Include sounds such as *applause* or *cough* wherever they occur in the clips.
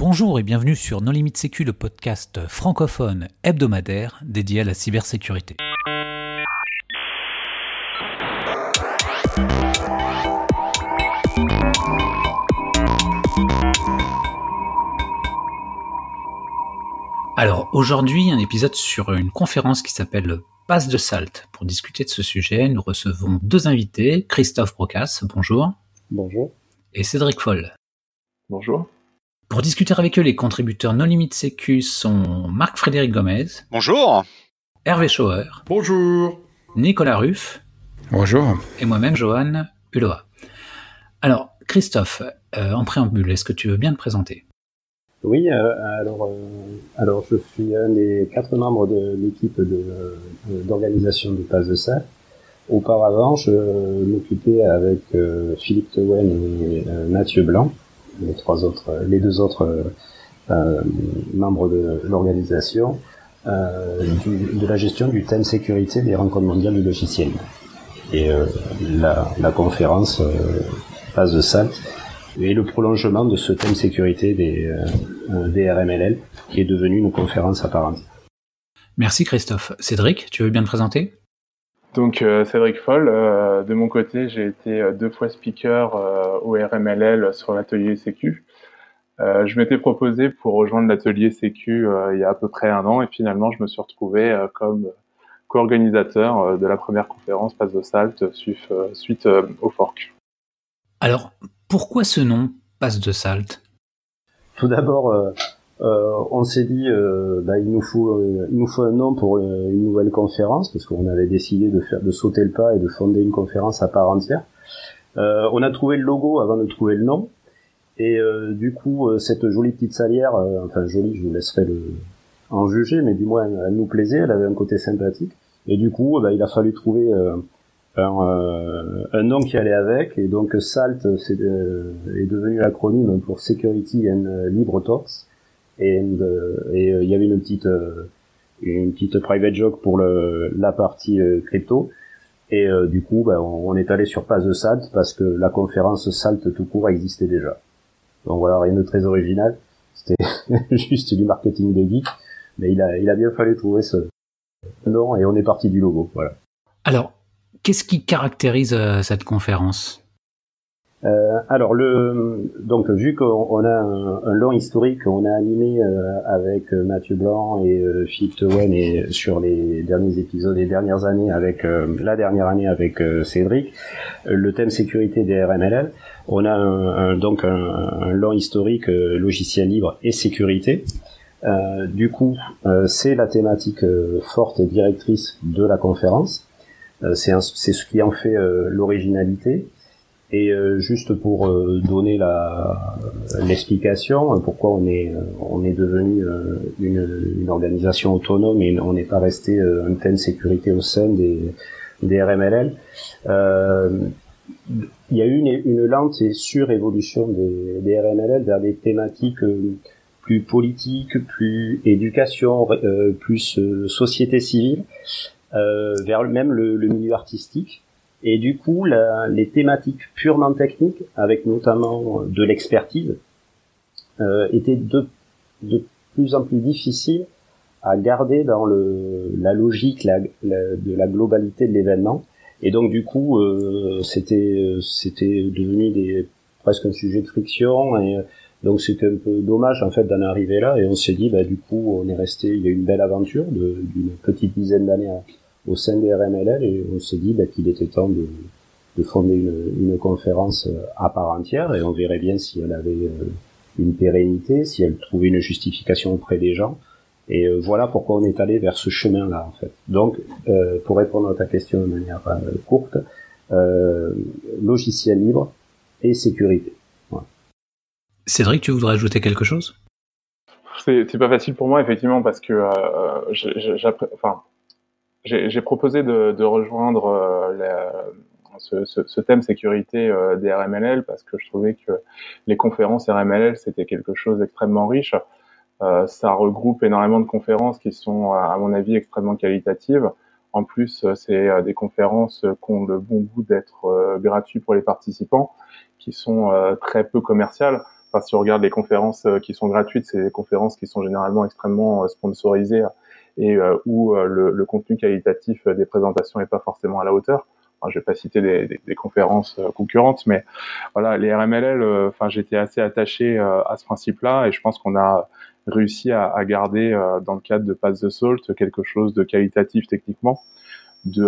Bonjour et bienvenue sur No Limit Sécu, le podcast francophone hebdomadaire dédié à la cybersécurité. Alors aujourd'hui, un épisode sur une conférence qui s'appelle Passe de Salt. Pour discuter de ce sujet, nous recevons deux invités, Christophe Brocas, bonjour. Bonjour. Et Cédric Foll. Bonjour. Pour discuter avec eux, les contributeurs No Limit Sécu sont Marc-Frédéric Gomez. Bonjour. Hervé Schauer. Bonjour. Nicolas Ruff. Bonjour. Et moi-même, Johan Uloa. Alors, Christophe, euh, en préambule, est-ce que tu veux bien te présenter? Oui, euh, alors, euh, alors je suis un des quatre membres de l'équipe d'organisation du Pass de Salle. Auparavant, je m'occupais avec Philippe Tewen et Mathieu Blanc, les trois autres, les deux autres membres de l'organisation, de la gestion du thème sécurité des rencontres mondiales du logiciel. Et la, conférence Pass de Salt et le prolongement de ce thème sécurité des, euh, des RMLL qui est devenu une conférence entière. Merci Christophe. Cédric, tu veux bien te présenter? Donc euh, Cédric Foll, euh, de mon côté j'ai été deux fois speaker au RMLL sur l'atelier Sécu. je m'étais proposé pour rejoindre l'atelier Sécu il y a à peu près un an et finalement je me suis retrouvé comme co-organisateur de la première conférence Passe de Salt suite, suite au fork. Alors, pourquoi ce nom, Passe de Salt? Tout d'abord, euh, euh, on s'est dit, euh, bah, il nous faut, il nous faut un nom pour une nouvelle conférence parce qu'on avait décidé de faire, de sauter le pas et de fonder une conférence à part entière. on a trouvé le logo avant de trouver le nom. Et du coup, cette jolie petite salière, enfin jolie, je vous laisserai le, en juger, mais du moins elle nous plaisait, elle avait un côté sympathique. Et du coup, bah, il a fallu trouver un, euh, un nom qui allait avec et donc SALT euh, est devenu l'acronyme pour Security and Libre Talks et euh, et il y avait une petite une petite private joke pour le, la partie crypto. Et du coup bah, on, est allé sur Pass de SALT parce que la conférence SALT tout court existait déjà. Donc voilà rien de très original. C'était *laughs* juste du marketing de geek. Mais il a il a bien fallu trouver ce nom et on est parti du logo. Voilà. Alors Qu'est-ce qui caractérise euh, cette conférence? Euh, alors le donc vu qu'on a un, long historique, on a animé euh, avec Mathieu Blanc et Philippe Tewen et sur les derniers épisodes des dernières années avec la dernière année avec Cédric, le thème sécurité des RMLL. On a un, donc un, long historique logiciel libre et sécurité. du coup, c'est la thématique forte et directrice de la conférence. Euh, c'est ce qui en fait euh, l'originalité. Et euh, juste pour donner la l'explication, pourquoi on est on est devenu une, une, organisation autonome et on n'est pas resté un thème sécurité au sein des des RMLL. il y a eu une, une lente et surévolution des, des RMLL vers des thématiques plus politiques, plus éducation, plus société civile euh, vers même le, le, milieu artistique. Et du coup, la, les thématiques purement techniques, avec notamment de l'expertise, euh, étaient de, de plus en plus difficiles à garder dans le, la logique la, de la globalité de l'événement. Et donc du coup, euh, c'était c'était devenu des, presque un sujet de friction. Et donc c'était un peu dommage en fait d'en arriver là. Et on s'est dit, bah, du coup, on est resté. Il y a eu une belle aventure d'une petite dizaine d'années au sein des RMLL et on s'est dit bah, qu'il était temps de, de fonder une, une, conférence euh, à part entière et on verrait bien si elle avait euh, une pérennité, si elle trouvait une justification auprès des gens. Et euh, voilà pourquoi on est allé vers ce chemin-là en fait. Donc, euh, pour répondre à ta question de manière courte, logiciel libre et sécurité. Voilà. Cédric, tu voudrais ajouter quelque chose? C'est pas facile pour moi effectivement parce que euh, enfin, j'ai proposé de, de rejoindre euh, la, ce, ce, ce, thème sécurité euh, des RMLL parce que je trouvais que les conférences RMLL c'était quelque chose d'extrêmement riche. Euh, ça regroupe énormément de conférences qui sont, à mon avis, extrêmement qualitatives. En plus, c'est des conférences qui ont le bon goût d'être gratuites pour les participants, qui sont très peu commerciales. enfin, si on regarde les conférences qui sont gratuites, c'est des conférences qui sont généralement extrêmement sponsorisées et où le, le, contenu qualitatif des présentations n'est pas forcément à la hauteur. Enfin, je vais pas citer des, conférences concurrentes, mais voilà, les RMLL, enfin, j'étais assez attaché à ce principe-là et je pense qu'on a réussi à, garder dans le cadre de Pass the Salt quelque chose de qualitatif techniquement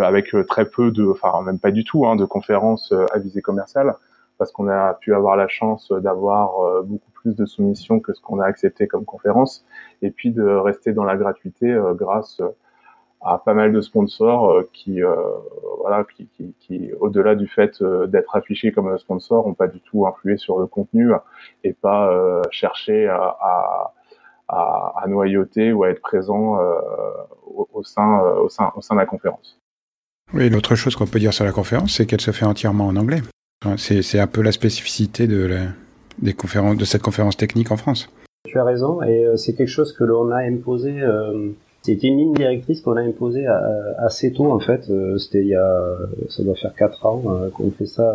avec euh, très peu de, enfin même pas du tout, hein, de conférences euh, à visée commerciale, parce qu'on a pu avoir la chance d'avoir euh, beaucoup plus de soumissions que ce qu'on a accepté comme conférence, et puis de rester dans la gratuité grâce à pas mal de sponsors qui, voilà, qui, qui, au-delà du fait d'être affichés comme sponsor, ont pas du tout influé sur le contenu et pas cherché à, noyauter ou à être présent au, sein, au, sein, au sein de la conférence. Oui, l'autre chose qu'on peut dire sur la conférence, c'est qu'elle se fait entièrement en anglais. C'est un peu la spécificité de, la, des conférences, de cette conférence technique en France. Tu as raison, et euh, c'est quelque chose que l'on a imposé. Euh, c'était une ligne directrice qu'on a imposée assez tôt en fait. Euh, c'était il y a, ça doit faire quatre ans qu'on fait ça,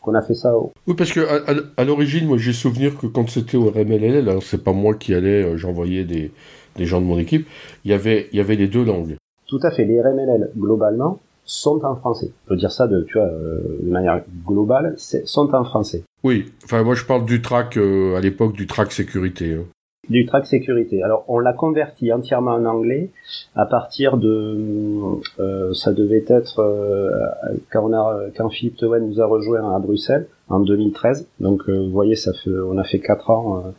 qu'on a fait ça. Oui, parce que à, l'origine, moi j'ai souvenir que quand c'était au RMLL, alors c'est pas moi qui allais, j'envoyais des, des gens de mon équipe. Il y avait, il y avait les deux langues. Tout à fait. Les RMLL globalement, sont en français. Je peux dire ça de, tu vois, euh, de manière globale, sont en français. Oui, enfin moi je parle du track euh, à l'époque du track sécurité. Hein. Du track sécurité. Alors on l'a converti entièrement en anglais à partir de, euh, ça devait être quand on a quand Philippe Tewen nous a rejoint à Bruxelles en 2013. Donc vous voyez, ça fait, on a fait quatre ans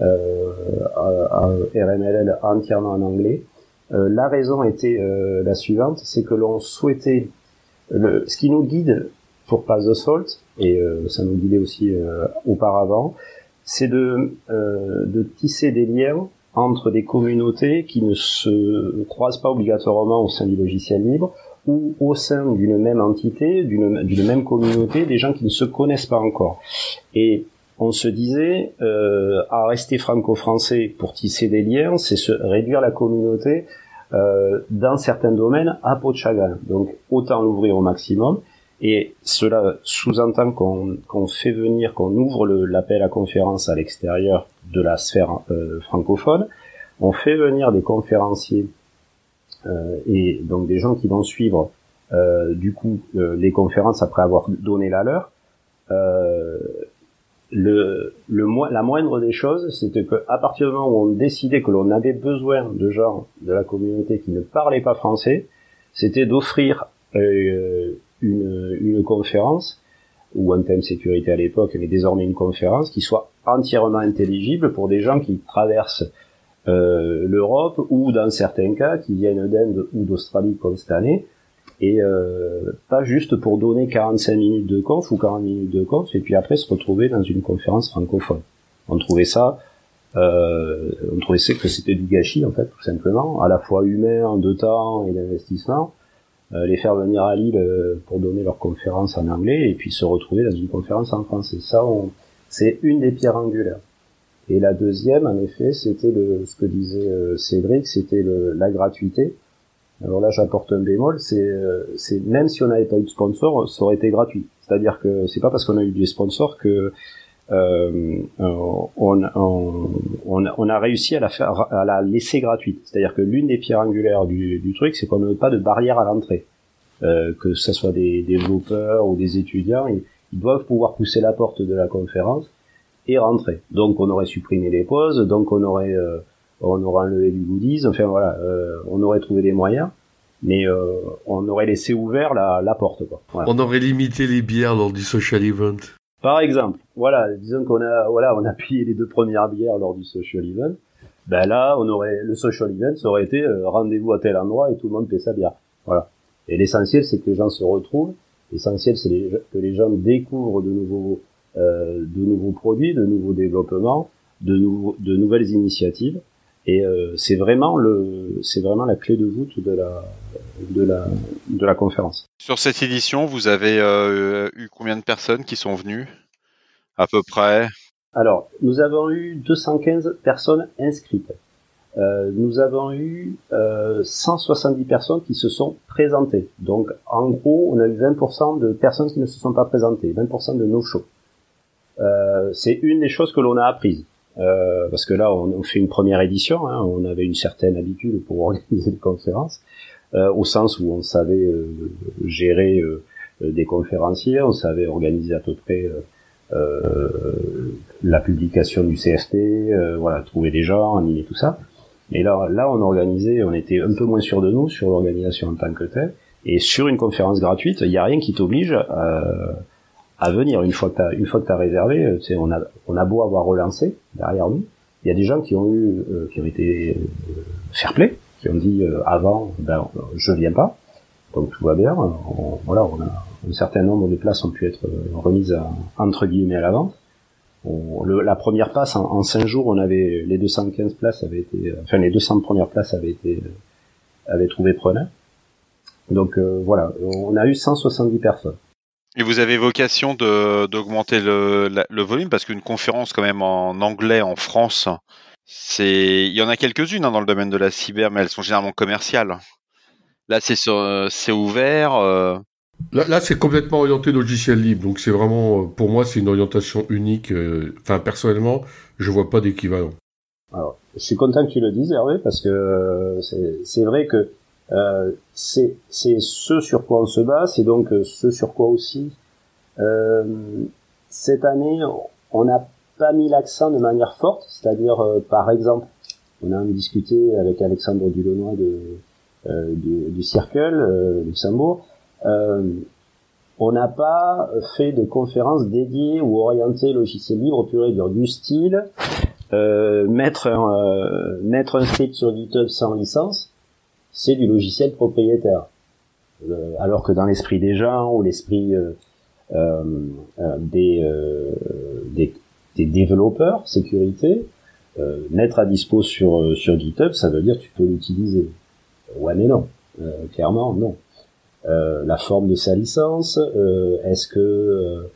à, à RMLL entièrement en anglais. Euh, la raison était euh, la suivante, c'est que l'on souhaitait, le, ce qui nous guide pour Pass the Salt, et euh, ça nous guidait aussi auparavant, c'est de, tisser des liens entre des communautés qui ne se croisent pas obligatoirement au sein du logiciel libre, ou au sein d'une même entité, d'une même communauté, des gens qui ne se connaissent pas encore. On se disait euh, à rester franco-français pour tisser des liens, c'est se réduire la communauté euh, dans certains domaines à peau. Donc autant l'ouvrir au maximum. Et cela sous-entend qu'on fait venir, qu'on ouvre l'appel à conférence à l'extérieur de la sphère euh, francophone. On fait venir des conférenciers euh, et donc des gens qui vont suivre du coup les conférences après avoir donné la leur le, le la moindre des choses, c'était que à partir du moment où on décidait que l'on avait besoin de gens de la communauté qui ne parlaient pas français, c'était d'offrir euh, une, une conférence ou un thème sécurité à l'époque, mais désormais une conférence qui soit entièrement intelligible pour des gens qui traversent euh, l'Europe ou dans certains cas qui viennent d'Inde ou d'Australie comme cette année et euh, pas juste pour donner 45 minutes de conf ou 40 minutes de conf et puis après se retrouver dans une conférence francophone. On trouvait ça, euh, on trouvait que c'était du gâchis en fait tout simplement, à la fois humain, de temps et d'investissement. Euh, les faire venir à Lille euh, pour donner leur conférence en anglais et puis se retrouver dans une conférence en français. Ça, c'est une des pierres angulaires. Et la deuxième, en effet, c'était le, ce que disait euh, Cédric, c'était la gratuité. Alors là, j'apporte un bémol, c'est, euh, c'est même si on n'avait pas eu de sponsor, ça aurait été gratuit. C'est-à-dire que c'est pas parce qu'on a eu des sponsors que euh, on, on, on, a réussi à la faire, à la laisser gratuite. C'est-à-dire que l'une des pierres angulaires du, du truc, c'est qu'on n'a pas de barrière à l'entrée. Euh, que ce soit des développeurs ou des étudiants, ils, doivent pouvoir pousser la porte de la conférence et rentrer. Donc on aurait supprimé les pauses, donc on aurait euh, on aurait enlevé du goodies, enfin voilà, euh, on aurait trouvé des moyens, mais euh, on aurait laissé ouvert la, la porte. Quoi. On aurait limité les bières lors du social event. Par exemple, voilà, disons qu'on a, voilà, on a payé les deux premières bières lors du social event. Ben là, on aurait le social event, ça aurait été euh, rendez-vous à tel endroit et tout le monde paie sa bière. Voilà. Et l'essentiel, c'est que les gens se retrouvent. L'essentiel, c'est que les gens découvrent de nouveaux, euh, de nouveaux produits, de nouveaux développements, de, nouveaux, de nouvelles initiatives. Et euh, c'est vraiment le, c'est vraiment la clé de voûte de la, de la, de la conférence. Sur cette édition, vous avez euh, eu combien de personnes qui sont venues, à peu près? Alors, nous avons eu 215 personnes inscrites. Euh, nous avons eu euh, 170 personnes qui se sont présentées. Donc, en gros, on a eu 20% de personnes qui ne se sont pas présentées, 20% de nos shows. euh, c'est une des choses que l'on a apprises. Euh, parce que là, on, fait une première édition, hein, on avait une certaine habitude pour *laughs* organiser des conférences, euh, au sens où on savait euh, gérer euh, des conférenciers, on savait organiser à peu près la publication du CFP, voilà, trouver des gens, animer tout ça. Et là, là, on organisait, on était un peu moins sûr de nous sur l'organisation en tant que telle. Et sur une conférence gratuite, il n'y a rien qui t'oblige à, à, venir une fois que t'as une fois que t'as réservé. Euh, tu on a on a beau avoir relancé derrière nous, il y a des gens qui ont eu euh, qui ont été euh, fair play, qui ont dit euh, avant, ben je viens pas, donc tout va bien. voilà, on a un certain nombre de places ont pu être remises à, entre guillemets à la vente. le, la première passe en, en 5 jours, on avait les 215 places avaient été, enfin les 200 premières places avaient été avaient trouvé preneur. Donc euh, voilà, on a eu 170 personnes. Et vous avez vocation d'augmenter le, le, volume parce qu'une conférence quand même en anglais en France, c'est il y en a quelques-unes hein, dans le domaine de la cyber, mais elles sont généralement commerciales. Là, c'est c'est ouvert. Euh. Là, là c'est complètement orienté logiciel libre, donc c'est vraiment euh, pour moi c'est une orientation unique. Enfin personnellement, je vois pas d'équivalent. Alors, je suis content que tu le dises, Hervé, parce que c'est vrai que euh, c'est ce sur quoi on se bat, c'est donc euh, ce sur quoi aussi euh, cette année on n'a pas mis l'accent de manière forte, c'est-à-dire euh, par exemple, on a discuté avec Alexandre Dulonnois de, euh, du, du Circle Luxembourg, on n'a pas fait de conférence dédiée ou orientée logiciel libre pur et dur du style mettre un, mettre un script sur GitHub sans licence c'est du logiciel propriétaire. Euh, alors que dans l'esprit des gens ou l'esprit euh, euh, des, développeurs sécurité, mettre à dispo sur, GitHub, ça veut dire tu peux l'utiliser. Ouais mais non, clairement non. la forme de sa licence, est-ce que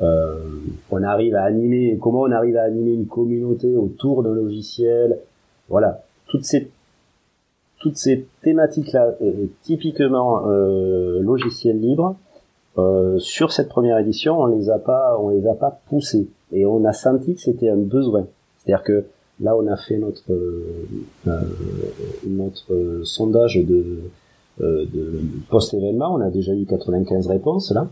on arrive à animer, comment on arrive à animer une communauté autour d'un logiciel, voilà, toutes ces toutes ces thématiques-là, euh, typiquement euh, logiciel libre, euh, sur cette première édition, on les a pas, on les a pas poussées et on a senti que c'était un besoin. C'est-à-dire que là, on a fait notre euh, notre sondage de, de post-événement, on a déjà eu 95 réponses là,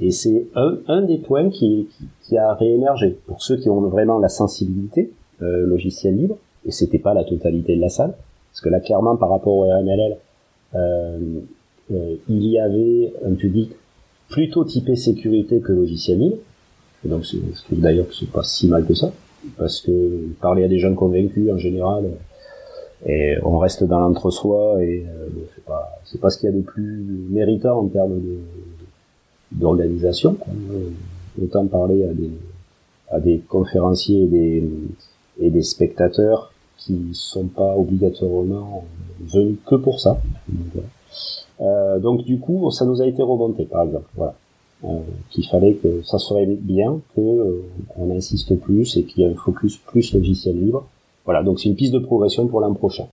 et c'est un, un des points qui, qui, a réémergé pour ceux qui ont vraiment la sensibilité logiciel libre, et c'était pas la totalité de la salle. Parce que là, clairement, par rapport au RMLL, euh, euh, il y avait un public plutôt typé sécurité que logiciel libre. Et donc, je trouve d'ailleurs que c'est pas si mal que ça. Parce que parler à des jeunes convaincus, en général, et on reste dans l'entre-soi et euh, c'est pas c'est pas ce qu'il y a de plus méritant en termes de d'organisation. Autant parler à des à des conférenciers et des et des spectateurs qui sont pas obligatoirement venus que pour ça. Donc, euh, du coup, ça nous a été remonté, par exemple. Voilà. Euh, qu'il fallait que ça serait bien que euh, on insiste plus et qu'il y ait un focus plus logiciel libre. Voilà, donc c'est une piste de progression pour l'an prochain.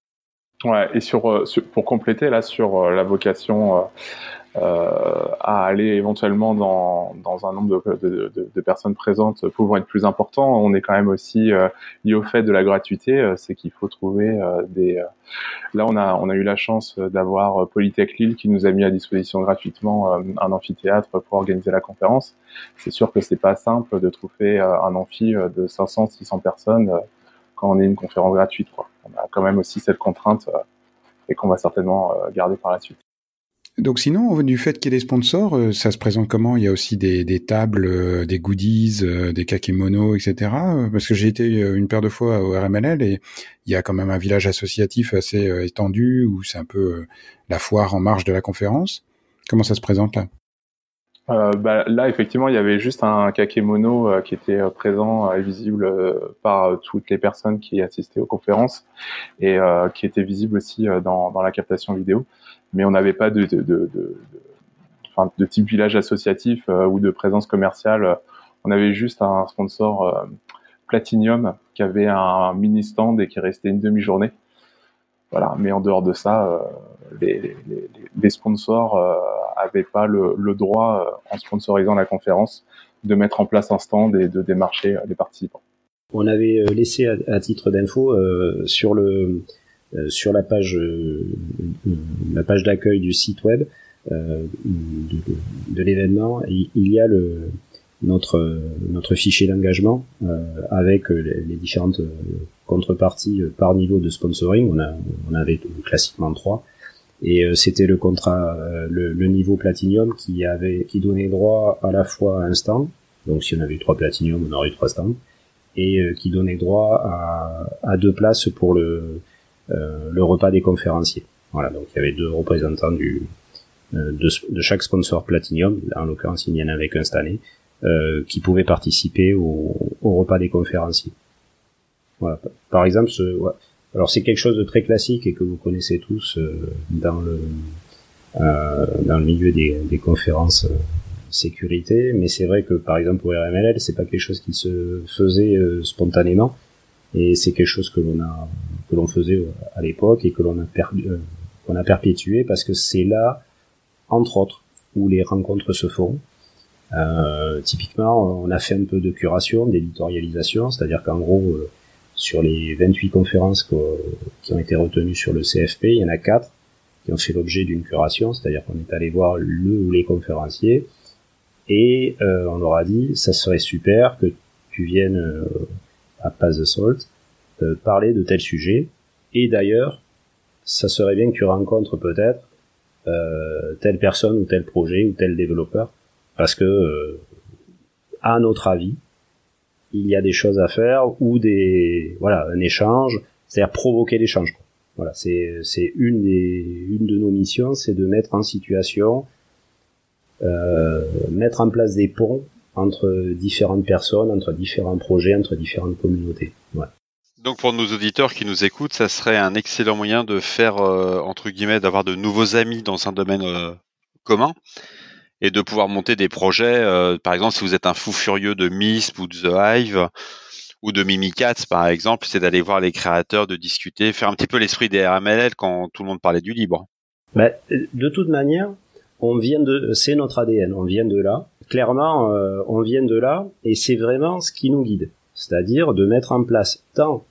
Ouais, et sur, euh, sur, pour compléter là sur euh, la vocation euh, à aller éventuellement dans, dans un nombre de, de, de, de, personnes présentes pouvant être plus important. On est quand même aussi euh, lié au fait de la gratuité, euh, c'est qu'il faut trouver des. Là, on a on a eu la chance d'avoir Polytech Lille qui nous a mis à disposition gratuitement un amphithéâtre pour organiser la conférence. C'est sûr que c'est pas simple de trouver un amphi de 500-600 personnes quand on est une conférence gratuite. Quoi. On a quand même aussi cette contrainte et qu'on va certainement garder par la suite. Donc sinon, du fait qu'il y ait des sponsors, euh, ça se présente comment? Il y a aussi des, tables, euh, des goodies, euh, des kakémonos, etc. Parce que j'ai été une paire de fois au RMLL et il y a quand même un village associatif assez étendu où c'est un peu la foire en marge de la conférence. Comment ça se présente là? Euh, bah, là, effectivement, il y avait juste un kakémono euh, qui était présent et visible par toutes les personnes qui assistaient aux conférences et qui était visible aussi dans, la captation vidéo mais on n'avait pas de, de, type village associatif euh, ou de présence commerciale. On avait juste un sponsor euh, Platinium qui avait un mini stand et qui restait une demi-journée. Voilà, mais en dehors de ça, euh, les, les, les, sponsors n'avaient pas le, le droit, en sponsorisant la conférence, de mettre en place un stand et de démarcher les participants. On avait laissé à, titre d'info sur le sur la page la page d'accueil du site web de, de l'événement, il y a le notre notre fichier d'engagement euh, avec les, différentes euh, contreparties euh, par niveau de sponsoring. On a on avait classiquement trois et c'était le contrat le, le, niveau platinium qui avait qui donnait droit à la fois à un stand. Donc si on avait eu trois platinium, on aurait eu trois stands et qui donnait droit à, à deux places pour le le repas des conférenciers. Voilà, donc il y avait deux représentants du de, de chaque sponsor Platinum, en l'occurrence il y en avait qu'un cette année, euh, qui pouvaient participer au, au, repas des conférenciers. Voilà. Par exemple, ce, ouais. alors c'est quelque chose de très classique et que vous connaissez tous euh, dans le euh, dans le milieu des, des conférences euh, sécurité, mais c'est vrai que par exemple au RMLL, c'est pas quelque chose qui se faisait euh, spontanément et c'est quelque chose que l'on a que l'on faisait à l'époque et que l'on a perdu qu'on a perpétué parce que c'est là entre autres où les rencontres se font euh, typiquement, on a fait un peu de curation, d'éditorialisation, c'est-à-dire qu'en gros, euh, sur les 28 conférences qui ont été retenues sur le CFP, il y en a 4 qui ont fait l'objet d'une curation, c'est-à-dire qu'on est allé voir le ou les conférenciers et euh, on leur a dit ça serait super que tu viennes euh, à Pass the Salt parler de tel sujet et d'ailleurs ça serait bien que tu rencontres peut-être telle personne ou tel projet ou tel développeur parce que euh, à notre avis, il y a des choses à faire ou des voilà un échange, c'est-à-dire provoquer l'échange. Voilà, c'est c'est une des une de nos missions, c'est de mettre en situation, euh, mettre en place des ponts entre différentes personnes, entre différents projets, entre différentes communautés. Voilà. Donc pour nos auditeurs qui nous écoutent, ça serait un excellent moyen de faire euh, entre guillemets d'avoir de nouveaux amis dans un domaine euh, commun et de pouvoir monter des projets. Euh, par exemple, si vous êtes un fou furieux de MISP ou de The Hive ou de Mimikatz, par exemple, c'est d'aller voir les créateurs, de discuter, faire un petit peu l'esprit des RMLL quand tout le monde parlait du libre. Bah, de toute manière, on vient de, c'est notre ADN, on vient de là. Clairement, euh, on vient de là, et c'est vraiment ce qui nous guide, c'est-à-dire de mettre en place tant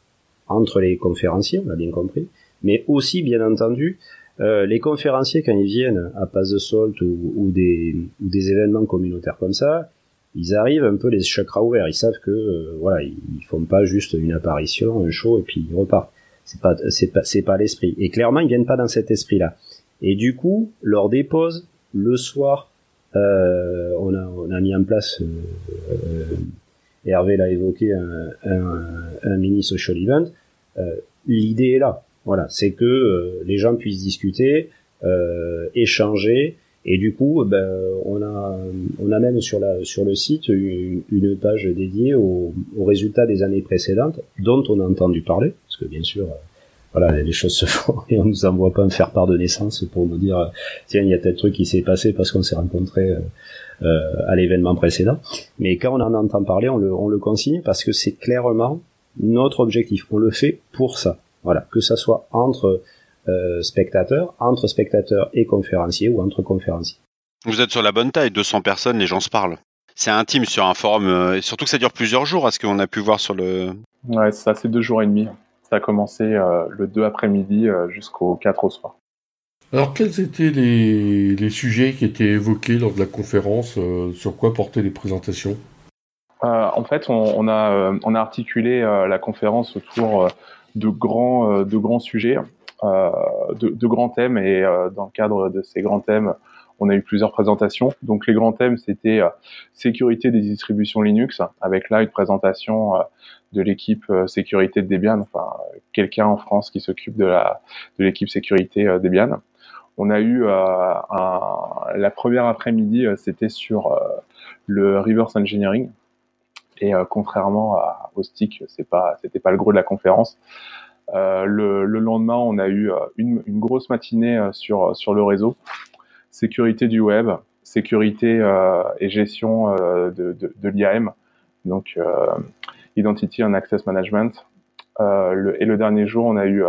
entre les conférenciers, on l'a bien compris, mais aussi, bien entendu, euh, les conférenciers, quand ils viennent à Pass the Salt ou, ou, des, ou des événements communautaires comme ça, ils arrivent un peu les chakras ouverts. Ils savent que euh, voilà, ils, font pas juste une apparition, un show et puis ils repartent. C'est pas c'est pas c'est pas l'esprit. Et clairement, ils viennent pas dans cet esprit-là. Et du coup, leur dépose le soir. Euh, on a on a mis en place. Euh, Hervé l'a évoqué un, un, un, mini social event. L'idée est là voilà, c'est que euh, les gens puissent discuter, euh, échanger, et du coup, ben, on a on a même sur la sur le site une, page dédiée aux, résultats des années précédentes, dont on a entendu parler, parce que bien sûr, euh, voilà, les choses se font et on nous envoie pas me faire part de naissance pour nous dire tiens il y a tel truc qui s'est passé parce qu'on s'est rencontré euh, à l'événement précédent. Mais quand on en entend parler, on le on le consigne parce que c'est clairement notre objectif. On le fait pour ça. Voilà, que ça soit entre euh, spectateurs, entre spectateurs et conférenciers ou entre conférenciers. Vous êtes sur la bonne taille, 200 personnes, les gens se parlent. C'est intime sur un forum, euh, surtout que ça dure plusieurs jours, à ce qu'on a pu voir sur le... Ouais, ça, c'est deux jours et demi. Ça a commencé euh, le 2 après-midi jusqu'au 4 au soir. Alors, quels étaient les, les, sujets qui étaient évoqués lors de la conférence Sur quoi portaient les présentations? En fait, on, on, a, on a articulé la conférence autour de grands, euh, de grands sujets, euh, de, de, grands thèmes. Et euh, dans le cadre de ces grands thèmes, on a eu plusieurs présentations. Donc les grands thèmes, c'était sécurité des distributions Linux, avec là une présentation de l'équipe sécurité de Debian, enfin quelqu'un en France qui s'occupe de la de l'équipe sécurité Debian. On a eu un, la première après-midi, c'était sur le reverse engineering, et euh, contrairement au stick, c'est pas, c'était pas le gros de la conférence. Euh, le, le, lendemain, on a eu euh, une, grosse matinée sur le réseau, sécurité du web, sécurité et gestion de, l'IAM, donc Identity and Access Management. Et le dernier jour, on a eu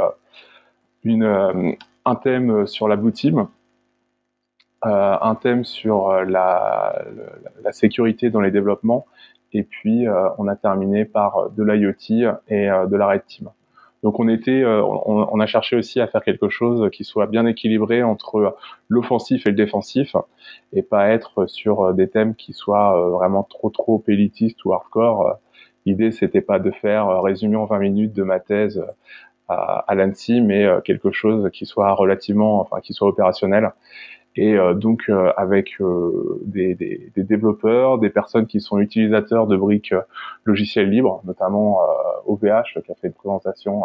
un thème sur la Blue Team, un thème sur la, la, sécurité dans les développements, et puis on a terminé par de l'IoT et de la Red Team. Donc on était, on, on, a cherché aussi à faire quelque chose qui soit bien équilibré entre l'offensif et le défensif, et pas être sur des thèmes qui soient vraiment trop trop élitistes ou hardcore. L'idée c'était pas de faire résumer en 20 minutes de ma thèse à, à l'ANSI, mais euh, quelque chose qui soit relativement, enfin, qui soit opérationnel. Et euh, donc euh, avec des, des, des, développeurs, des personnes qui sont utilisateurs de briques logicielles libres, notamment OVH qui a fait une présentation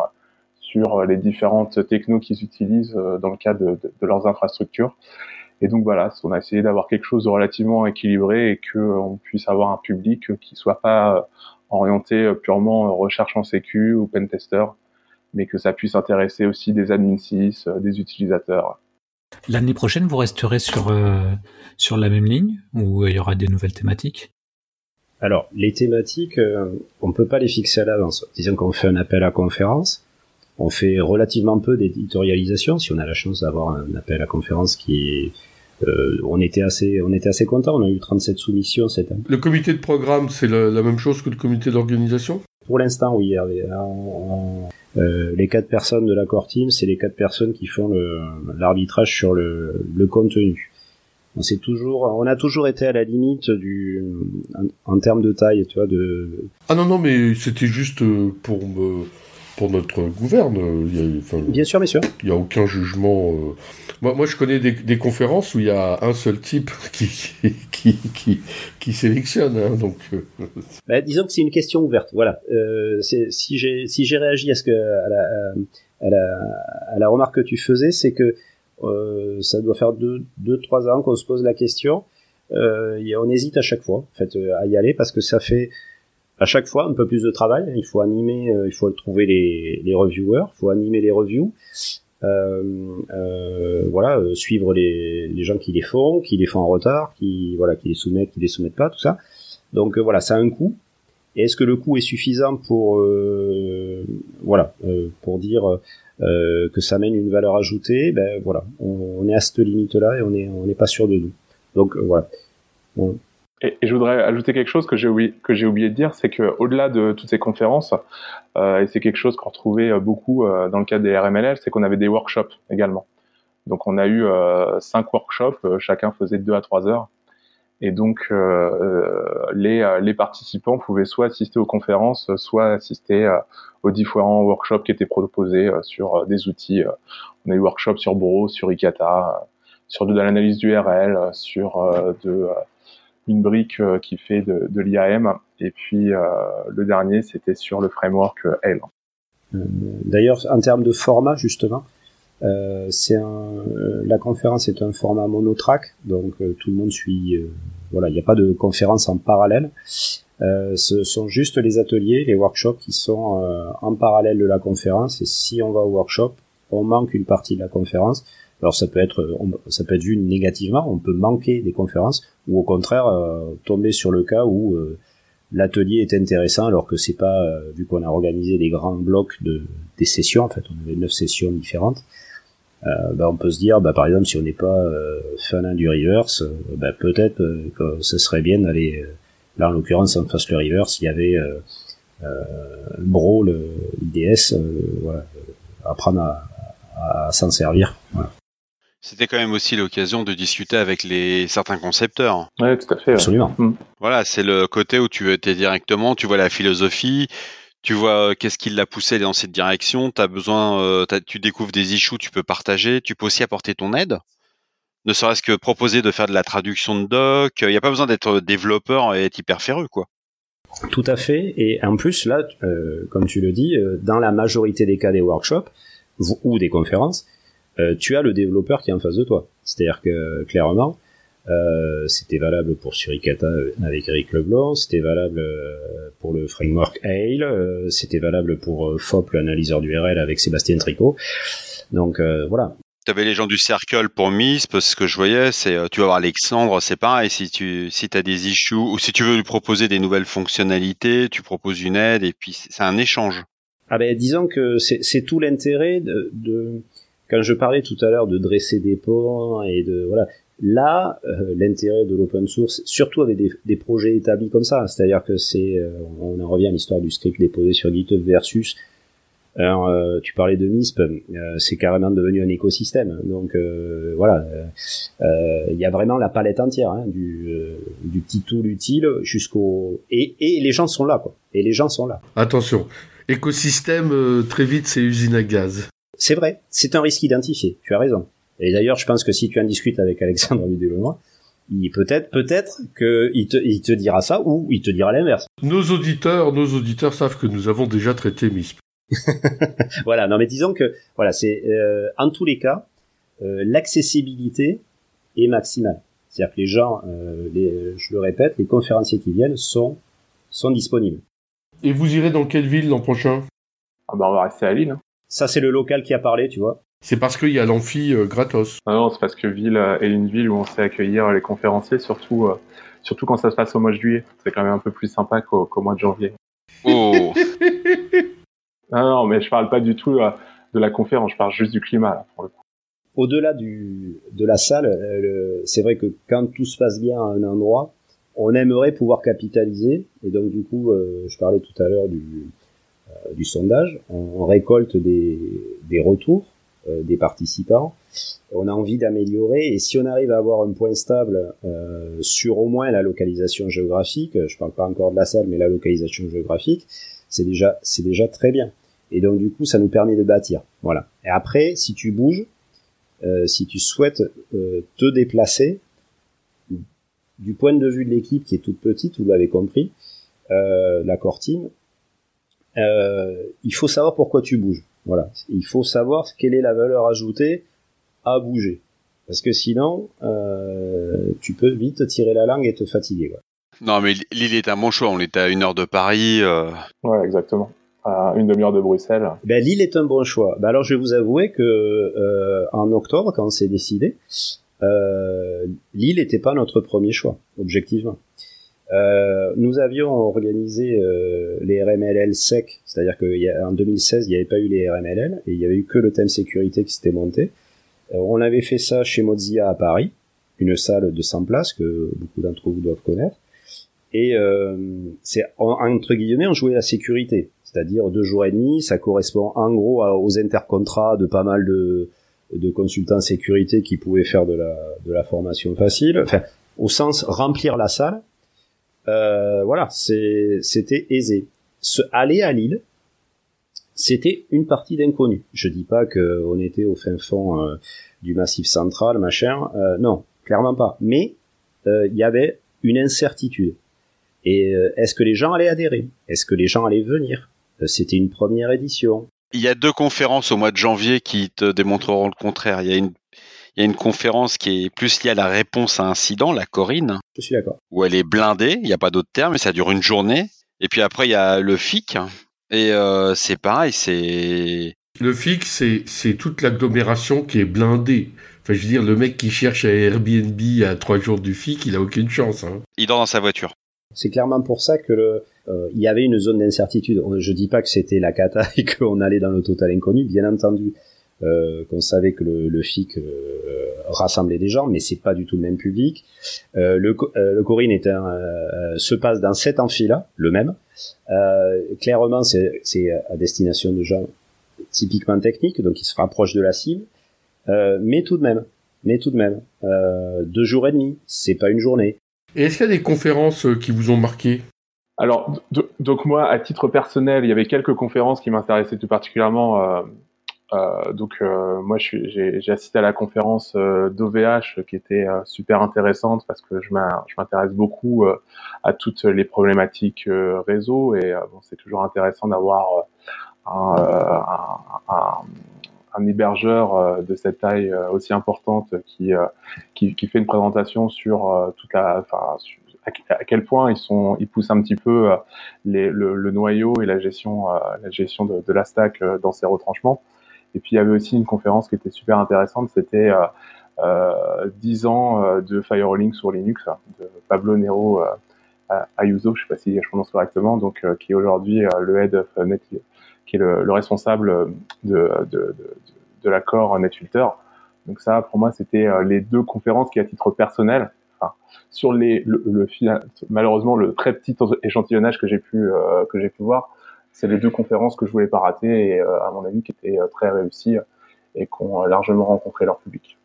sur les différentes technos qu'ils utilisent dans le cadre de, de, leurs infrastructures. Et donc voilà, on a essayé d'avoir quelque chose de relativement équilibré et que on puisse avoir un public qui soit pas orienté purement recherche en sécu ou pentester, mais que ça puisse intéresser aussi des admin 6, euh, des utilisateurs. L'année prochaine, vous resterez sur, euh, sur la même ligne ou il y aura des nouvelles thématiques? Alors, les thématiques, euh, on ne peut pas les fixer à l'avance. Disons qu'on fait un appel à conférence, on fait relativement peu d'éditorialisation, si on a la chance d'avoir un appel à conférence qui est on était assez, on était assez content. On a eu 37 soumissions cette année. Le comité de programme, c'est la, même chose que le comité d'organisation? Pour l'instant, oui. Euh, les quatre personnes de l'accord team, c'est les quatre personnes qui font l'arbitrage sur le, le contenu. On toujours, on a toujours été à la limite du, en, termes de taille, tu vois, de. Ah non non, mais c'était juste pour me pour notre gouverne. Bien sûr, messieurs. Il n'y a aucun jugement. Euh. Moi, moi, je connais des, conférences où il y a un seul type *laughs* qui, qui, qui, qui sélectionne. Hein, donc, euh. bah, disons que c'est une question ouverte. Voilà. Euh, si j'ai si j'ai réagi à ce que à la, à la, à la remarque que tu faisais, c'est que euh, ça doit faire deux deux trois ans qu'on se pose la question. Euh, on hésite à chaque fois, en fait, à y aller parce que ça fait à chaque fois un peu plus de travail. Il faut animer, euh, il faut trouver les, reviewers, il faut animer les reviews. Euh, euh, voilà, euh, suivre les, gens qui les font, qui les font en retard, qui voilà, qui les soumettent, qui les soumettent pas, tout ça. Donc voilà, ça a un coût. Et est-ce que le coût est suffisant pour voilà, pour dire que ça mène une valeur ajoutée? Ben voilà, on, est à cette limite-là et on est on n'est pas sûr de nous. Donc voilà. Et, je voudrais ajouter quelque chose que j'ai oublié, oublié de dire, c'est que au-delà de toutes ces conférences, euh, et c'est quelque chose qu'on retrouvait euh, beaucoup euh, dans le cadre des RMLL, c'est qu'on avait des workshops également. Donc on a eu euh, cinq workshops, euh, chacun faisait deux à trois heures, et donc les, les participants pouvaient soit assister aux conférences, soit assister aux différents workshops qui étaient proposés sur des outils. on a eu workshops sur Boro, sur Ikata, sur de l'analyse d'URL, sur de une brique euh, qui fait de, l'IAM. Et puis euh, le dernier, c'était sur le framework euh, L. D'ailleurs, en termes de format, justement, euh, c'est un, la conférence est un format monotrack, donc tout le monde suit. voilà, il n'y a pas de conférence en parallèle. ce sont juste les ateliers, les workshops qui sont en parallèle de la conférence. Et si on va au workshop, on manque une partie de la conférence. Alors ça peut être ça peut être vu négativement, on peut manquer des conférences ou au contraire euh, tomber sur le cas où euh, l'atelier est intéressant alors que c'est pas euh, vu qu'on a organisé des grands blocs de des sessions en fait, on avait neuf sessions différentes. Ben, on peut se dire bah par exemple si on n'est pas fan du reverse, ben, peut-être que ce serait bien d'aller là en l'occurrence en face le reverse, il y avait le IDS voilà, apprendre à, à s'en servir. C'était quand même aussi l'occasion de discuter avec les certains concepteurs. Oui, tout à fait. Absolument. Mm. Voilà, c'est le côté où tu es directement, tu vois la philosophie, tu vois euh, qu'est-ce qui l'a poussé dans cette direction, as besoin, euh, tu découvres des issues, tu peux partager, tu peux aussi apporter ton aide. Ne serait-ce que proposer de faire de la traduction de doc, il n'y a pas besoin d'être développeur et être hyper féreux, quoi. Tout à fait. Et en plus, là, euh, comme tu le dis, dans la majorité des cas des workshops ou des conférences, euh, tu as le développeur qui est en face de toi. C'est-à-dire que clairement, euh, c'était valable pour Suricata avec Eric Leblanc, c'était valable euh, pour le framework Ale, euh, c'était valable pour FOP, l'analyseur d'URL avec Sébastien Tricot. Donc voilà. Tu avais les gens du Circle pour MISP, ce que je voyais, c'est tu vas voir Alexandre, c'est pareil, si tu si as des issues ou si tu veux lui proposer des nouvelles fonctionnalités, tu proposes une aide et puis c'est un échange. Ah ben disons que c'est tout l'intérêt de, de quand je parlais tout à l'heure de dresser des points et de voilà, Là, euh, l'intérêt de l'open source, surtout avec des, projets établis comme ça, c'est-à-dire que c'est, euh, on en revient à l'histoire du script déposé sur GitHub versus, alors, euh, tu parlais de MISP, c'est carrément devenu un écosystème. Donc voilà, il y a vraiment la palette entière, hein, du, petit tool utile jusqu'au et les gens sont là quoi. Et les gens sont là. Attention, écosystème très vite c'est usine à gaz. C'est vrai, c'est un risque identifié. Tu as raison. Et d'ailleurs, je pense que si tu en discutes avec Alexandre Vidélonois, il peut-être peut-être que il te, il te dira ça ou il te dira l'inverse. Nos auditeurs, nos auditeurs savent que nous avons déjà traité MISP. *laughs* voilà, non mais disons que voilà, c'est euh, en tous les cas euh, l'accessibilité est maximale. C'est-à-dire que les gens, euh, les, je le répète, les conférenciers qui viennent sont sont disponibles. Et vous irez dans quelle ville l'an prochain? Ah bah on va rester à Lille. Hein. Ça c'est le local qui a parlé, tu vois. C'est parce qu'il y a l'amphi euh, gratos. Ah non, c'est parce que Ville est une ville où on sait accueillir les conférenciers, surtout, euh, surtout quand ça se passe au mois de juillet. C'est quand même un peu plus sympa qu'au mois de janvier. Oh *laughs* non, non, mais je parle pas du tout euh, de la conférence, je parle juste du climat, là, pour le coup. Au-delà du, de la salle, c'est vrai que quand tout se passe bien à un endroit, on aimerait pouvoir capitaliser. Et donc, du coup, je parlais tout à l'heure du, du sondage. On, récolte des, des retours euh, des participants. On a envie d'améliorer et si on arrive à avoir un point stable euh, sur au moins la localisation géographique, je parle pas encore de la salle, mais la localisation géographique, c'est déjà c'est déjà très bien. Et donc du coup, ça nous permet de bâtir. Voilà. Et après, si tu bouges, euh, si tu souhaites te déplacer, du point de vue de l'équipe qui est toute petite, vous l'avez compris, la core team, il faut savoir pourquoi tu bouges. Voilà. Il faut savoir quelle est la valeur ajoutée à bouger. Parce que sinon, euh, tu peux vite tirer la langue et te fatiguer. Non, mais Lille est un bon choix. On était à une heure de Paris. Euh... Ouais, exactement. À une demi-heure de Bruxelles. Ben, Lille est un bon choix. Ben, alors, je vais vous avouer que euh, en octobre, quand on s'est décidé, euh, Lille n'était pas notre premier choix, objectivement. Euh, nous avions organisé euh, les RMLL sec, c'est-à-dire qu'en 2016, il n'y avait pas eu les RMLL et il y avait eu que le thème sécurité qui s'était monté. Euh, on avait fait ça chez Mozilla à Paris, une salle de 100 places que beaucoup d'entre vous doivent connaître. Et c'est entre guillemets, on jouait la sécurité, c'est-à-dire deux jours et demi. Ça correspond en gros aux intercontrats de pas mal de, de consultants sécurité qui pouvaient faire de la, de la formation facile. Enfin, au sens remplir la salle euh, voilà, c'était aisé. Se aller à Lille, c'était une partie d'inconnu. Je dis pas qu'on était au fin fond euh, du massif central, machin. Euh, non, clairement pas. Mais il y avait une incertitude. Et est-ce que les gens allaient adhérer? Est-ce que les gens allaient venir? C'était une première édition. Il y a deux conférences au mois de janvier qui te démontreront le contraire. Il y a une il y a une conférence qui est plus liée à la réponse à incident, la Corinne. Je suis d'accord. Où elle est blindée, il n'y a pas d'autre terme, mais ça dure une journée. Et puis après, il y a le FIC. Et euh, c'est pareil, c'est... Le FIC, c'est toute l'agglomération qui est blindée. Enfin, je veux dire, le mec qui cherche à Airbnb à trois jours du FIC, il a aucune chance. Hein. Il dort dans sa voiture. C'est clairement pour ça que le, euh, il y avait une zone d'incertitude. Je dis pas que c'était la cata *laughs* et qu'on allait dans le total inconnu, bien entendu euh, qu'on savait que le, le FIC euh, rassemblait des gens, mais c'est pas du tout le même public. Euh, le, euh, le Corinne est un, euh, se passe dans sept amphis-là, le même. clairement, c'est à destination de gens typiquement techniques, donc ils se rapprochent de la cible. mais tout de même, mais tout de même, deux jours et demi, c'est pas une journée. Et est-ce qu'il y a des conférences qui vous ont marqué? Alors, donc moi, à titre personnel, il y avait quelques conférences qui m'intéressaient tout particulièrement. Euh, donc euh, moi j'ai assisté à la conférence euh, d'OVH qui était super intéressante parce que je m'intéresse beaucoup à toutes les problématiques réseau et bon, c'est toujours intéressant d'avoir un, un, un, hébergeur de cette taille aussi importante qui, qui, qui, fait une présentation sur toute la, enfin, à quel point ils sont, ils poussent un petit peu les, le, le, noyau et la gestion, la gestion de, de la stack dans ses retranchemms. Et puis il y avait aussi une conférence qui était super intéressante, c'était euh, euh, 10 ans euh, de firewalling sur Linux de Pablo Nero euh, Ayuso, je sais pas si je prononce correctement, donc qui est aujourd'hui le head of Net, qui est le, le responsable de, de, de, de l'accord NetFilter. Donc ça, pour moi, c'était les deux conférences qui, à titre personnel, enfin, sur les, le, le, malheureusement le très petit échantillonnage que j'ai pu que j'ai pu voir, c'est les deux conférences que je voulais pas rater et à mon avis qui étaient très réussies et qui ont largement rencontré leur public.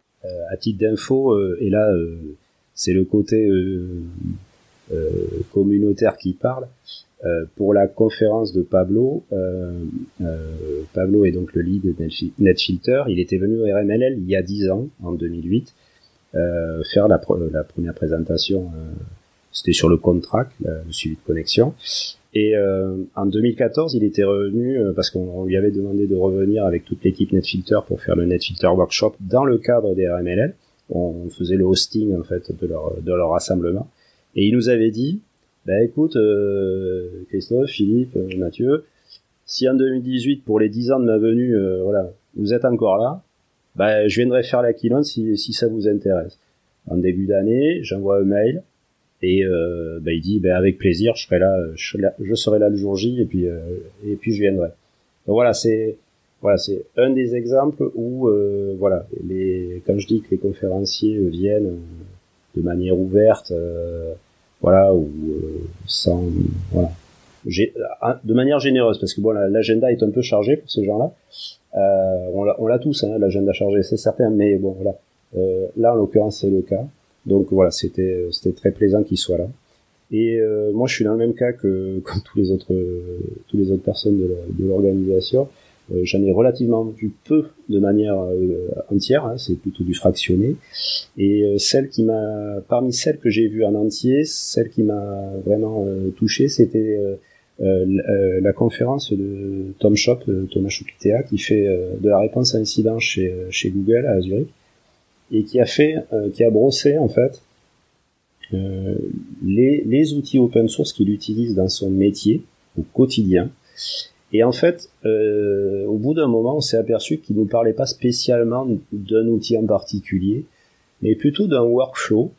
à titre d'info, et là, c'est le côté communautaire qui parle. Euh, pour la conférence de Pablo, euh, euh, Pablo est donc le lead NetFilter. Il était venu au RMLL il y a 10 ans, en 2008, faire la, la, première présentation. C'était sur le contract, le suivi de connexion. Et en 2014, il était revenu parce qu'on lui avait demandé de revenir avec toute l'équipe NetFilter pour faire le NetFilter Workshop dans le cadre des RMLL. On faisait le hosting en fait de leur de leur rassemblement. Et il nous avait dit, bah écoute, euh, Christophe, Philippe, euh, Mathieu, si en 2018, pour les 10 ans de ma venue, euh, voilà, vous êtes encore là, bah, je viendrai faire la keynote si, si ça vous intéresse. En début d'année, j'envoie un mail et euh, bah, il dit bah, avec plaisir, je serai là, je, le jour J et puis et puis je viendrai. Donc voilà, c'est voilà, c'est un des exemples où voilà, les quand je dis que les conférenciers viennent de manière ouverte voilà, ou euh, sans, voilà, de manière généreuse, parce que bon, l'agenda est un peu chargé pour ces gens-là. Euh, on l'a tous, hein, l'agenda chargé, c'est certain, mais bon, voilà. Euh, là, en l'occurrence, c'est le cas. Donc voilà, c'était c'était très plaisant qu'il soit là. Et euh, moi, je suis dans le même cas que *laughs* comme tous les autres tous les autres personnes de l'organisation. Euh, j'en ai relativement vu peu de manière euh, entière, hein, c'est plutôt du fractionné. Et euh, celle qui m'a, parmi celles que j'ai vues en entier, celle qui m'a vraiment touché, c'était la conférence de Tom Shop, Thomas Chopitea, qui fait de la réponse à incident chez, chez Google à Zurich, et qui a fait, qui a brossé en fait les, les outils open source qu'il utilise dans son métier au quotidien. Et en fait, euh, au bout d'un moment, on s'est aperçu qu'il ne parlait pas spécialement d'un outil en particulier, mais plutôt d'un workflow,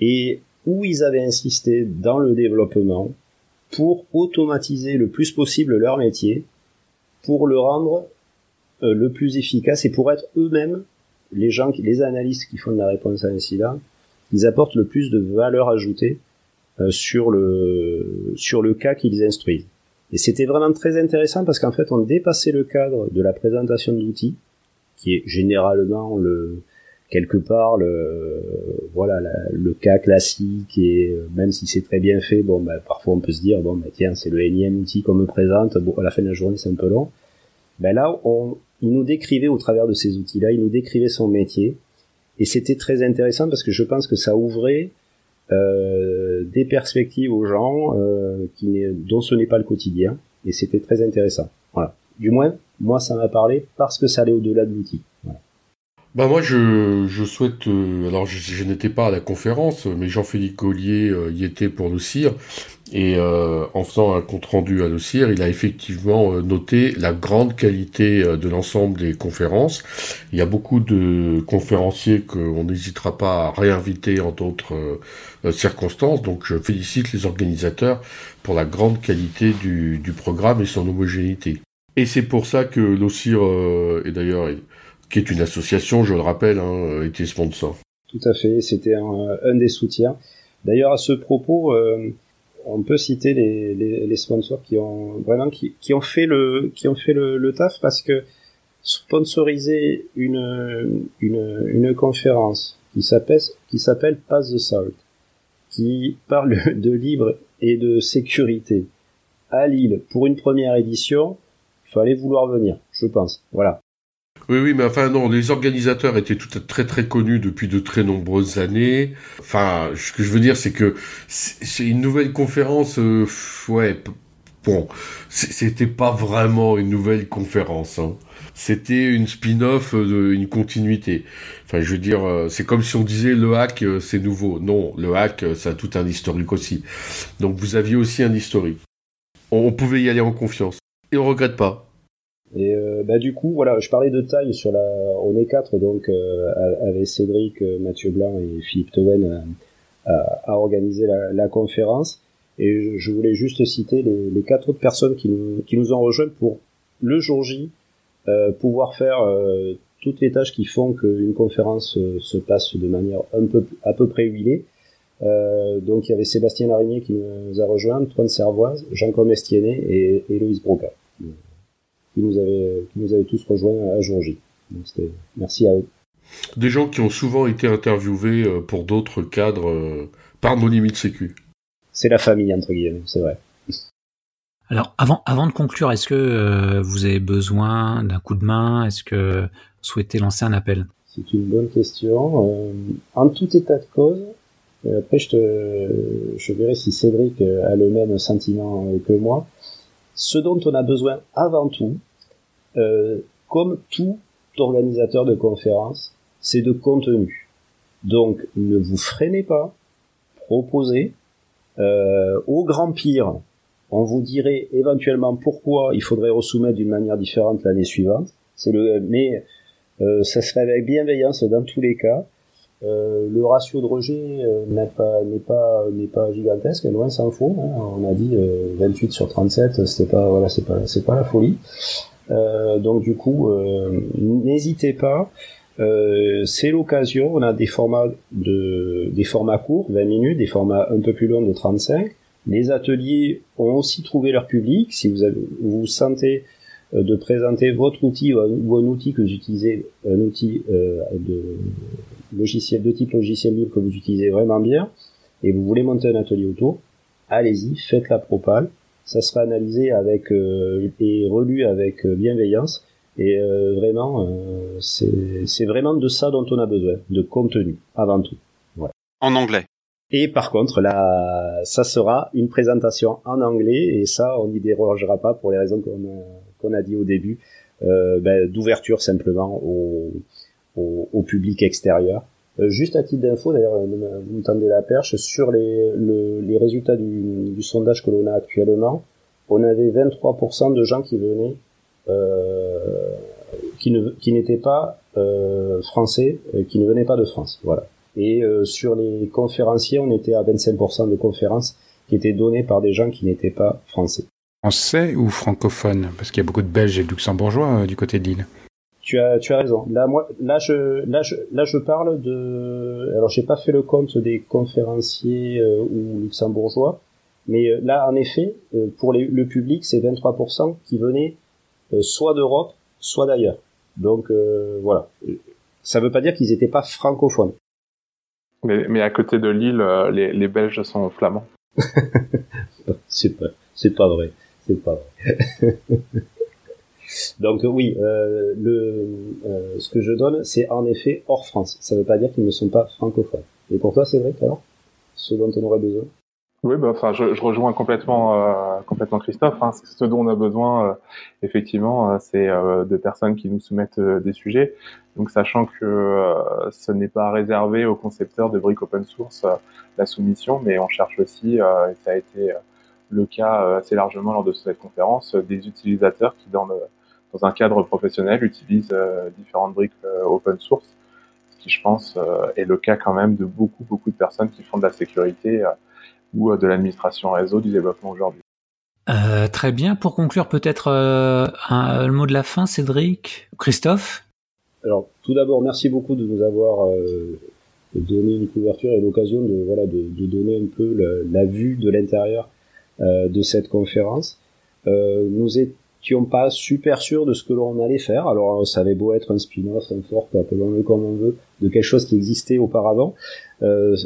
et où ils avaient insisté dans le développement pour automatiser le plus possible leur métier, pour le rendre euh, le plus efficace et pour être eux-mêmes les gens, les analystes qui font de la réponse à incident, ils apportent le plus de valeur ajoutée euh, sur le sur le cas qu'ils instruisent. Et c'était vraiment très intéressant parce qu'en fait, on dépassait le cadre de la présentation d'outils, qui est généralement le quelque part le voilà le cas classique et euh, même si c'est très bien fait bon ben, parfois on peut se dire bon ben tiens c'est le énième outil qu'on me présente bon à la fin de la journée c'est un peu long ben là on il nous décrivait au travers de ces outils là il nous décrivait son métier et c'était très intéressant parce que je pense que ça ouvrait euh, des perspectives aux gens euh, qui dont ce n'est pas le quotidien et c'était très intéressant. Voilà. Du moins, moi ça m'a parlé parce que ça allait au-delà de l'outil. Bah moi je, je souhaite euh, alors je, je n'étais pas à la conférence mais Jean-Philippe Collier euh, y était pour le CIR et euh, en faisant un compte rendu à le CIR il a effectivement noté la grande qualité de l'ensemble des conférences. Il y a beaucoup de conférenciers qu'on n'hésitera pas à réinviter en d'autres circonstances. Donc je félicite les organisateurs pour la grande qualité du, du programme et son homogénéité. Et c'est pour ça que l'OCIR est d'ailleurs qui est une association, je le rappelle, hein, était sponsor. Tout à fait, c'était un, des soutiens. D'ailleurs, à ce propos, euh, on peut citer les, les, les, sponsors qui ont vraiment qui, qui, ont fait le qui ont fait le, le taf parce que sponsoriser une une, une conférence qui s'appelle qui s'appelle Pass the Salt, qui parle *laughs* de libre et de sécurité à Lille pour une première édition, fallait vouloir venir, je pense. Voilà. Oui, oui, mais enfin non, les organisateurs étaient tout très très connus depuis de très nombreuses années. Enfin, ce que je veux dire, c'est que c'est une nouvelle conférence. Euh, ouais, bon, c'était pas vraiment une nouvelle conférence. Hein. C'était une spin-off, une continuité. Enfin, je veux dire, euh, c'est comme si on disait le hack, euh, c'est nouveau. Non, le hack, ça a tout un historique aussi. Donc vous aviez aussi un historique. On, pouvait y aller en confiance. Et on regrette pas. Et euh, bah, du coup, voilà, je parlais de taille sur la. On est quatre, donc euh, avec Cédric, euh, Mathieu Blanc et Philippe Toen à, à, organiser la, la, conférence. Et je voulais juste citer les, les, quatre autres personnes qui nous, qui nous ont rejoints pour le jour J pouvoir faire toutes les tâches qui font qu'une conférence se passe de manière un peu à peu près huilée. donc il y avait Sébastien Larigné qui nous a rejoint, Antoine Servoise, Jean Comestiennet et Héloïse Broca qui nous avaient qui nous avaient tous rejoints à jour J. Donc c'était merci à eux. Des gens qui ont souvent été interviewés pour d'autres cadres par nos limites sécu. C'est la famille entre guillemets, c'est vrai. *laughs* Alors, avant, avant de conclure, est-ce que euh, vous avez besoin d'un coup de main? Est-ce que vous souhaitez lancer un appel? C'est une bonne question. Euh, en tout état de cause, euh, après je, te, je verrai si Cédric a le même sentiment que moi. Ce dont on a besoin avant tout, comme tout organisateur de conférence, c'est de contenu. Donc, ne vous freinez pas, proposez. au grand pire, on vous dirait éventuellement pourquoi il faudrait resoumettre d'une manière différente l'année suivante. C'est mais euh, ça serait avec bienveillance dans tous les cas. Euh, le ratio de rejet euh, n'est pas gigantesque, loin s'en faut. Hein. On a dit 28 sur 37, c'était pas voilà, c'est pas c'est pas la folie. Donc du coup, n'hésitez pas. c'est l'occasion. On a des formats de des formats courts, 20 minutes, des formats un peu plus longs de 35 les ateliers ont aussi trouvé leur public. Si vous, avez, vous sentez euh, de présenter votre outil ou un, outil que vous utilisez, un outil euh, de logiciel de type logiciel libre que vous utilisez vraiment bien, et vous voulez monter un atelier autour, allez-y, faites la propale. Ça sera analysé avec euh, et relu avec bienveillance. Et vraiment, c'est vraiment de ça dont on a besoin, de contenu avant tout. Voilà. En anglais. Et par contre, là, ça sera une présentation en anglais, et ça, on n'y dérogera pas pour les raisons qu'on a, qu'on a dit au début, euh, ben, d'ouverture simplement au, au, au, public extérieur. Euh, juste à titre d'info, d'ailleurs, vous me tendez la perche, sur les, le, les résultats du, sondage que l'on a actuellement, on avait 23% de gens qui euh, ne, qui n'étaient pas euh, français, euh, qui ne venaient pas de France. Voilà. Et euh, sur les conférenciers, on était à 25% de conférences qui étaient données par des gens qui n'étaient pas français. Français ou francophone Parce qu'il y a beaucoup de Belges et de Luxembourgeois euh, du côté de l'île. Tu as, tu as raison. Là, moi, là, je, là, je, là, je parle de. Alors, j'ai pas fait le compte des conférenciers euh, ou luxembourgeois, mais là, en effet, pour les, le public, c'est 23% qui venaient soit d'Europe, soit d'ailleurs. Donc, voilà. Ça veut pas dire qu'ils n'étaient pas francophones. Mais, mais à côté de euh, les, les Belges sont flamands. *laughs* c'est pas, c'est pas vrai. C'est pas vrai. *laughs* Donc oui, euh, le, euh, ce que je donne, c'est en effet hors France. Ça veut pas dire qu'ils ne sont pas francophones. Et pour toi, c'est vrai alors Ce dont on aurait besoin? Oui, bah, enfin, je, je, rejoins complètement, euh, complètement Christophe. Hein. Ce dont on a besoin, euh, effectivement, euh, c'est de personnes qui nous soumettent des sujets. Donc, sachant que ce n'est pas réservé aux concepteurs de briques open source la soumission, mais on cherche aussi, et ça a été le cas assez largement lors de cette conférence, des utilisateurs qui, dans, le, dans un cadre professionnel, utilisent différentes briques open source, ce qui, je pense, est le cas quand même de beaucoup, beaucoup de personnes qui font de la sécurité ou euh, de l'administration réseau du développement aujourd'hui. Euh, très bien. Pour conclure, peut-être euh, un, le mot de la fin, Cédric, Christophe? Alors, tout d'abord, merci beaucoup de nous avoir euh, donné une couverture et l'occasion de voilà de, de, donner un peu la, la vue de l'intérieur euh, de cette conférence. nous étions pas super sûrs de ce que l'on allait faire. Alors, ça avait beau être un spin-off, un fork, appelons-le comme on veut, de quelque chose qui existait auparavant. Euh,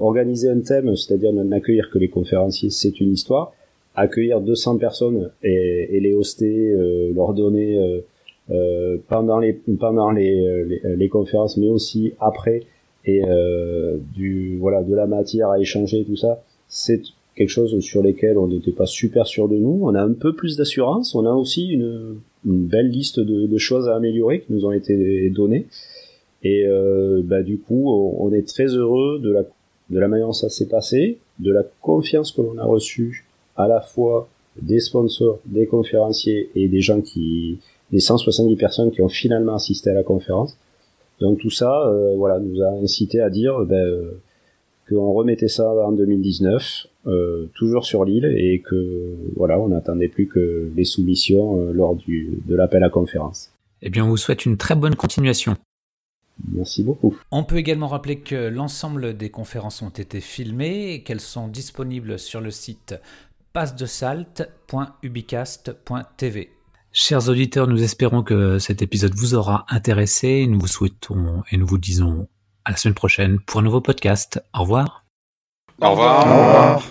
organiser un thème, c'est-à-dire n'accueillir que les conférenciers, c'est une histoire. Accueillir 200 personnes et, et les hoster, euh, leur donner euh, euh, pendant les pendant les, les, les, conférences, mais aussi après et euh, du voilà de la matière à échanger tout ça, c'est quelque chose sur lesquels on n'était pas super sûr de nous. On a un peu plus d'assurance. On a aussi une, belle liste de, de, choses à améliorer qui nous ont été données. Et euh, bah, du coup, on est très heureux de la, de la manière dont ça s'est passé, de la confiance que l'on a reçue à la fois des sponsors, des conférenciers et des gens qui, des 170 personnes qui ont finalement assisté à la conférence. Donc tout ça, euh, voilà, nous a incité à dire ben, euh, qu'on remettait ça en 2019, euh, toujours sur l'île, et que voilà, on n'attendait plus que les soumissions euh, lors du, de l'appel à conférence. Eh bien, on vous souhaite une très bonne continuation. Merci beaucoup. On peut également rappeler que l'ensemble des conférences ont été filmées et qu'elles sont disponibles sur le site passedesalt.ubicast.tv. Chers auditeurs, nous espérons que cet épisode vous aura intéressé. Nous vous souhaitons et nous vous disons à la semaine prochaine pour un nouveau podcast. Au revoir. Au revoir. Au revoir.